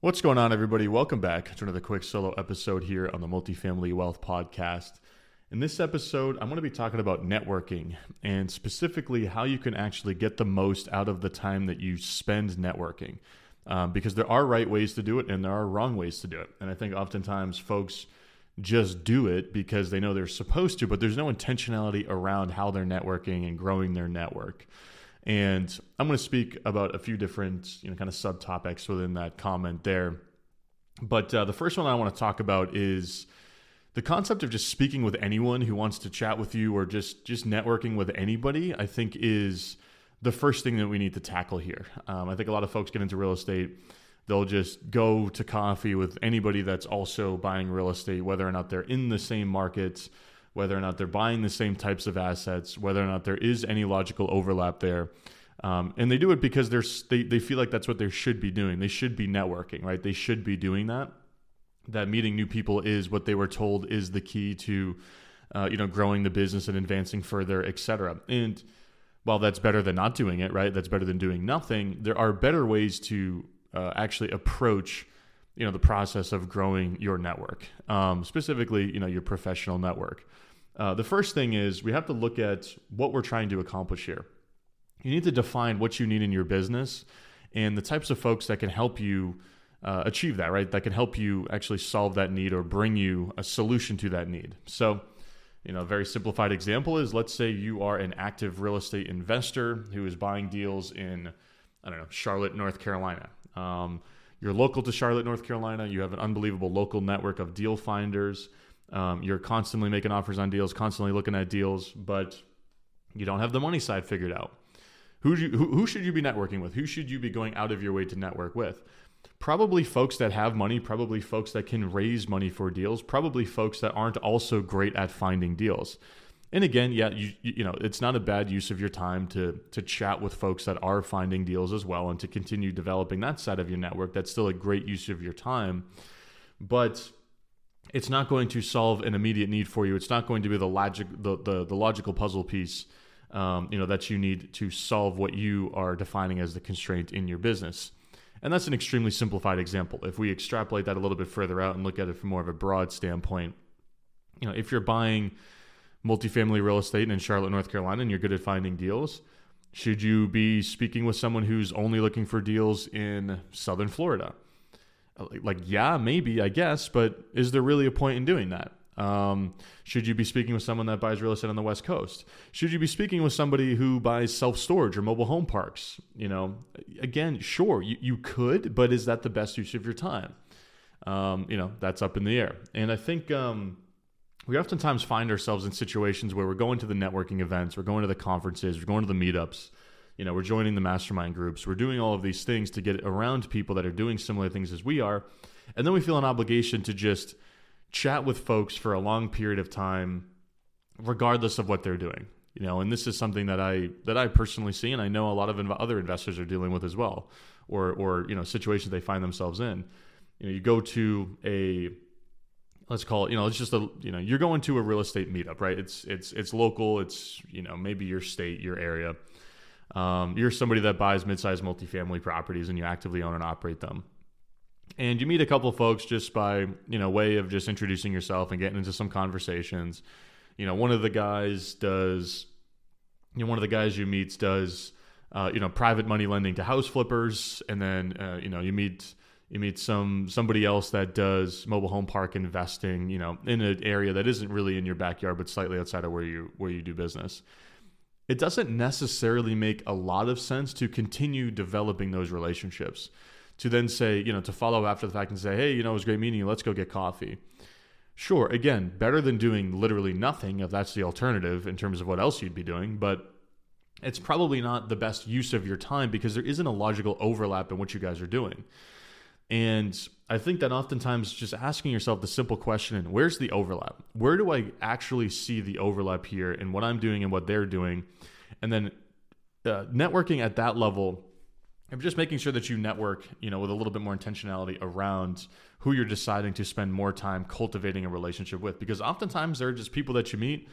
What's going on, everybody? Welcome back to another quick solo episode here on the Multifamily Wealth Podcast. In this episode, I'm going to be talking about networking and specifically how you can actually get the most out of the time that you spend networking. Um, because there are right ways to do it and there are wrong ways to do it. And I think oftentimes folks just do it because they know they're supposed to, but there's no intentionality around how they're networking and growing their network. And I'm going to speak about a few different, you know, kind of subtopics within that comment there. But uh, the first one I want to talk about is the concept of just speaking with anyone who wants to chat with you or just just networking with anybody. I think is the first thing that we need to tackle here. Um, I think a lot of folks get into real estate. They'll just go to coffee with anybody that's also buying real estate, whether or not they're in the same markets whether or not they're buying the same types of assets, whether or not there is any logical overlap there. Um, and they do it because they're, they, they feel like that's what they should be doing. They should be networking, right? They should be doing that. That meeting new people is what they were told is the key to, uh, you know, growing the business and advancing further, etc. And while that's better than not doing it, right? That's better than doing nothing. There are better ways to uh, actually approach you know the process of growing your network um, specifically you know your professional network. Uh, the first thing is we have to look at what we're trying to accomplish here. You need to define what you need in your business and the types of folks that can help you uh, achieve that right? That can help you actually solve that need or bring you a solution to that need. So you know a very simplified example is let's say you are an active real estate investor who is buying deals in i don't know charlotte north carolina. Um, you're local to Charlotte, North Carolina. You have an unbelievable local network of deal finders. Um, you're constantly making offers on deals, constantly looking at deals, but you don't have the money side figured out. Who, you, who, who should you be networking with? Who should you be going out of your way to network with? Probably folks that have money, probably folks that can raise money for deals, probably folks that aren't also great at finding deals and again, yeah, you you know, it's not a bad use of your time to to chat with folks that are finding deals as well and to continue developing that side of your network. That's still a great use of your time. But it's not going to solve an immediate need for you. It's not going to be the logic the the, the logical puzzle piece um, you know that you need to solve what you are defining as the constraint in your business. And that's an extremely simplified example. If we extrapolate that a little bit further out and look at it from more of a broad standpoint, you know, if you're buying multifamily real estate in Charlotte, North Carolina, and you're good at finding deals, should you be speaking with someone who's only looking for deals in Southern Florida? Like, yeah, maybe, I guess, but is there really a point in doing that? Um, should you be speaking with someone that buys real estate on the West Coast? Should you be speaking with somebody who buys self storage or mobile home parks? You know, again, sure, you, you could, but is that the best use of your time? Um, you know, that's up in the air. And I think, um, we oftentimes find ourselves in situations where we're going to the networking events, we're going to the conferences, we're going to the meetups, you know, we're joining the mastermind groups, we're doing all of these things to get around people that are doing similar things as we are. And then we feel an obligation to just chat with folks for a long period of time, regardless of what they're doing. You know, and this is something that I that I personally see, and I know a lot of inv- other investors are dealing with as well, or or you know situations they find themselves in. You know, you go to a let's call it you know it's just a you know you're going to a real estate meetup right? It's it's it's local it's you know maybe your state your area. Um, you're somebody that buys mid-sized multifamily properties and you actively own and operate them. And you meet a couple folks just by you know way of just introducing yourself and getting into some conversations. You know one of the guys does you know one of the guys you meets does uh, you know private money lending to house flippers. And then uh, you know you meet you meet some somebody else that does mobile home park investing, you know, in an area that isn't really in your backyard but slightly outside of where you where you do business. It doesn't necessarily make a lot of sense to continue developing those relationships. To then say, you know, to follow after the fact and say, "Hey, you know, it was great meeting you. Let's go get coffee." Sure, again, better than doing literally nothing if that's the alternative in terms of what else you'd be doing, but it's probably not the best use of your time because there isn't a logical overlap in what you guys are doing. And I think that oftentimes just asking yourself the simple question where's the overlap? Where do I actually see the overlap here in what I'm doing and what they're doing? And then uh, networking at that level, I'm just making sure that you network, you know, with a little bit more intentionality around who you're deciding to spend more time cultivating a relationship with. Because oftentimes there are just people that you meet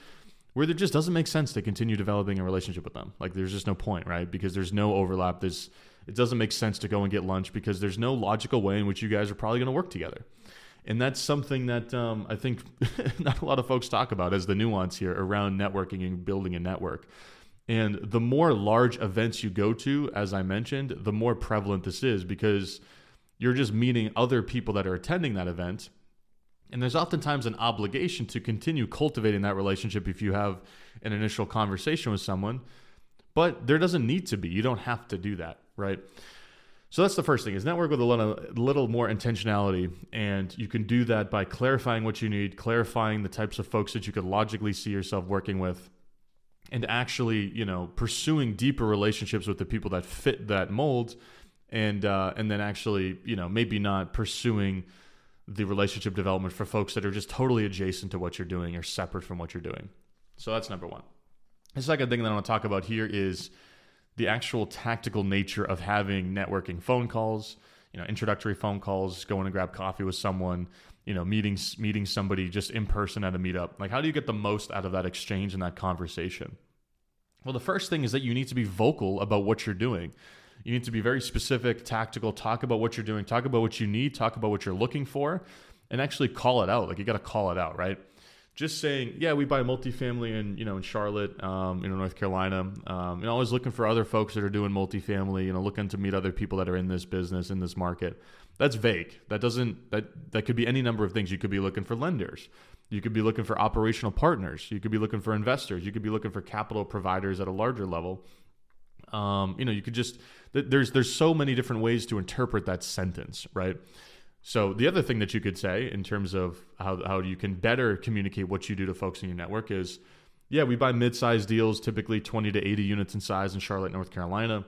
where there just doesn't make sense to continue developing a relationship with them. Like there's just no point, right? Because there's no overlap. There's it doesn't make sense to go and get lunch because there's no logical way in which you guys are probably going to work together. And that's something that um, I think not a lot of folks talk about as the nuance here around networking and building a network. And the more large events you go to, as I mentioned, the more prevalent this is because you're just meeting other people that are attending that event. And there's oftentimes an obligation to continue cultivating that relationship if you have an initial conversation with someone. But there doesn't need to be. You don't have to do that, right? So that's the first thing is network with a little, little more intentionality. And you can do that by clarifying what you need, clarifying the types of folks that you could logically see yourself working with, and actually, you know, pursuing deeper relationships with the people that fit that mold and uh, and then actually, you know, maybe not pursuing the relationship development for folks that are just totally adjacent to what you're doing or separate from what you're doing. So that's number one. The second thing that I want to talk about here is the actual tactical nature of having networking phone calls, you know, introductory phone calls, going to grab coffee with someone, you know, meeting meeting somebody just in person at a meetup. Like how do you get the most out of that exchange and that conversation? Well, the first thing is that you need to be vocal about what you're doing. You need to be very specific, tactical, talk about what you're doing, talk about what you need, talk about what you're looking for, and actually call it out. Like you got to call it out, right? Just saying, yeah, we buy multifamily in you know in Charlotte, um, you know North Carolina. Um, know, always looking for other folks that are doing multifamily. You know, looking to meet other people that are in this business in this market. That's vague. That doesn't that that could be any number of things. You could be looking for lenders. You could be looking for operational partners. You could be looking for investors. You could be looking for capital providers at a larger level. Um, you know, you could just there's there's so many different ways to interpret that sentence, right? So the other thing that you could say in terms of how how you can better communicate what you do to folks in your network is, yeah, we buy mid-sized deals, typically 20 to 80 units in size in Charlotte, North Carolina.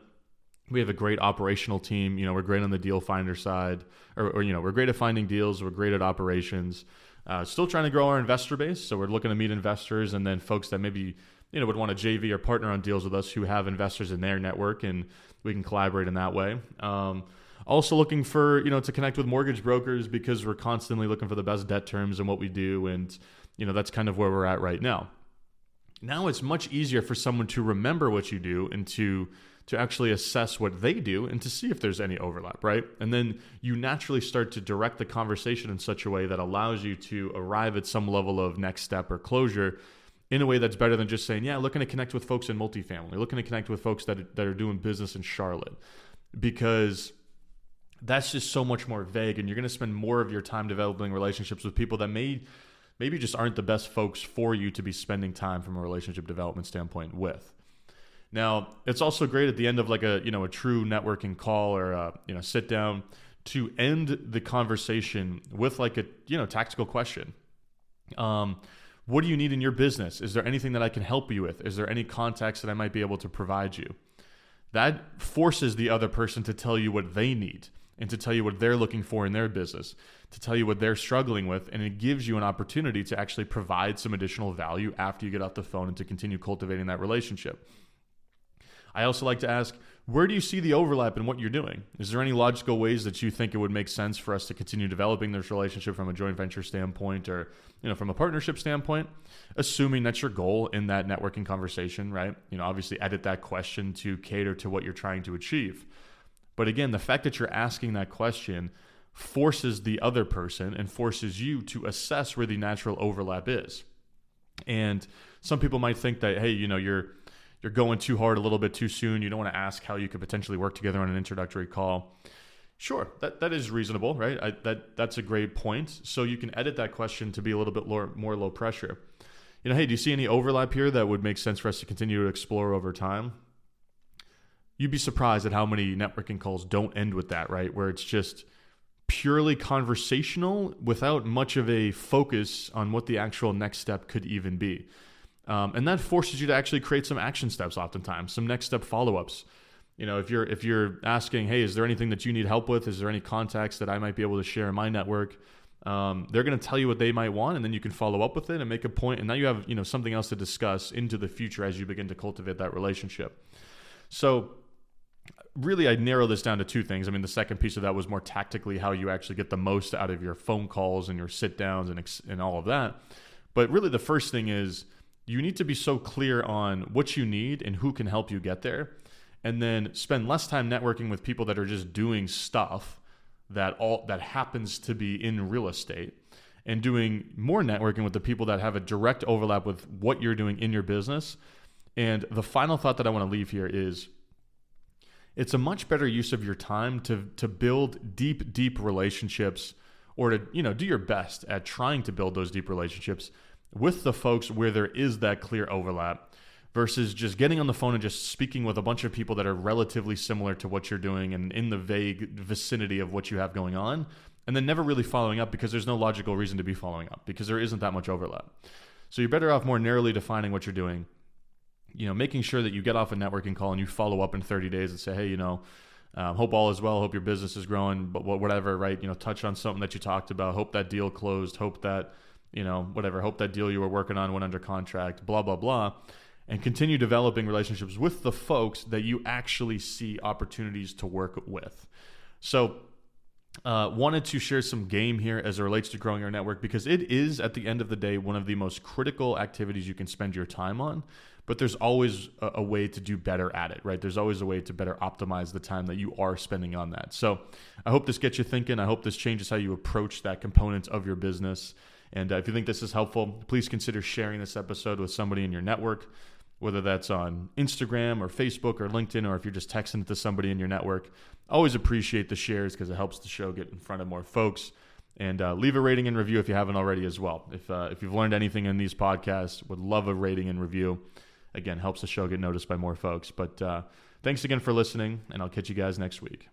We have a great operational team. You know, we're great on the deal finder side, or, or you know, we're great at finding deals. We're great at operations. Uh, still trying to grow our investor base, so we're looking to meet investors and then folks that maybe you know would want to JV or partner on deals with us who have investors in their network, and we can collaborate in that way. Um, also looking for you know to connect with mortgage brokers because we're constantly looking for the best debt terms and what we do, and you know that's kind of where we're at right now. Now it's much easier for someone to remember what you do and to to actually assess what they do and to see if there's any overlap, right? And then you naturally start to direct the conversation in such a way that allows you to arrive at some level of next step or closure in a way that's better than just saying, yeah, looking to connect with folks in multifamily, looking to connect with folks that, that are doing business in Charlotte. Because that's just so much more vague and you're going to spend more of your time developing relationships with people that may maybe just aren't the best folks for you to be spending time from a relationship development standpoint with. Now, it's also great at the end of like a, you know, a true networking call or a, you know, sit down to end the conversation with like a, you know, tactical question. Um, what do you need in your business? Is there anything that I can help you with? Is there any context that I might be able to provide you? That forces the other person to tell you what they need and to tell you what they're looking for in their business, to tell you what they're struggling with. And it gives you an opportunity to actually provide some additional value after you get off the phone and to continue cultivating that relationship. I also like to ask, where do you see the overlap in what you're doing? Is there any logical ways that you think it would make sense for us to continue developing this relationship from a joint venture standpoint or, you know, from a partnership standpoint? Assuming that's your goal in that networking conversation, right? You know, obviously edit that question to cater to what you're trying to achieve. But again, the fact that you're asking that question forces the other person and forces you to assess where the natural overlap is. And some people might think that, hey, you know, you're you're going too hard a little bit too soon. You don't want to ask how you could potentially work together on an introductory call. Sure, that, that is reasonable, right? I, that that's a great point. So you can edit that question to be a little bit more, more low pressure. You know, hey, do you see any overlap here that would make sense for us to continue to explore over time? You'd be surprised at how many networking calls don't end with that, right? Where it's just purely conversational without much of a focus on what the actual next step could even be. Um, and that forces you to actually create some action steps oftentimes some next step follow-ups you know if you're if you're asking hey is there anything that you need help with is there any contacts that i might be able to share in my network um, they're going to tell you what they might want and then you can follow up with it and make a point and now you have you know something else to discuss into the future as you begin to cultivate that relationship so really i narrow this down to two things i mean the second piece of that was more tactically how you actually get the most out of your phone calls and your sit downs and, and all of that but really the first thing is you need to be so clear on what you need and who can help you get there. and then spend less time networking with people that are just doing stuff that all that happens to be in real estate and doing more networking with the people that have a direct overlap with what you're doing in your business. And the final thought that I want to leave here is it's a much better use of your time to to build deep deep relationships or to you know do your best at trying to build those deep relationships with the folks where there is that clear overlap versus just getting on the phone and just speaking with a bunch of people that are relatively similar to what you're doing and in the vague vicinity of what you have going on and then never really following up because there's no logical reason to be following up because there isn't that much overlap. So you're better off more narrowly defining what you're doing. You know, making sure that you get off a networking call and you follow up in 30 days and say, hey, you know, um, hope all is well. Hope your business is growing, but whatever, right? You know, touch on something that you talked about. Hope that deal closed. Hope that, you know, whatever. Hope that deal you were working on went under contract. Blah blah blah, and continue developing relationships with the folks that you actually see opportunities to work with. So uh, wanted to share some game here as it relates to growing your network because it is, at the end of the day, one of the most critical activities you can spend your time on. But there's always a, a, way to do better at it, right? There's always a way to better optimize the time that you are spending on that. So I hope this gets you thinking. I hope this changes how you approach that component of your business. And uh, if you think this is helpful, please consider sharing this episode with somebody in your network whether that's on Instagram or Facebook or LinkedIn, or if you're just texting it to somebody in your network. Always appreciate the shares because it helps the show get in front of more folks. And uh, leave a rating and review if you haven't already as well. If, uh, if you've learned anything in these podcasts, would love a rating and review. Again, helps the show get noticed by more folks. But uh, thanks again for listening, and I'll catch you guys next week.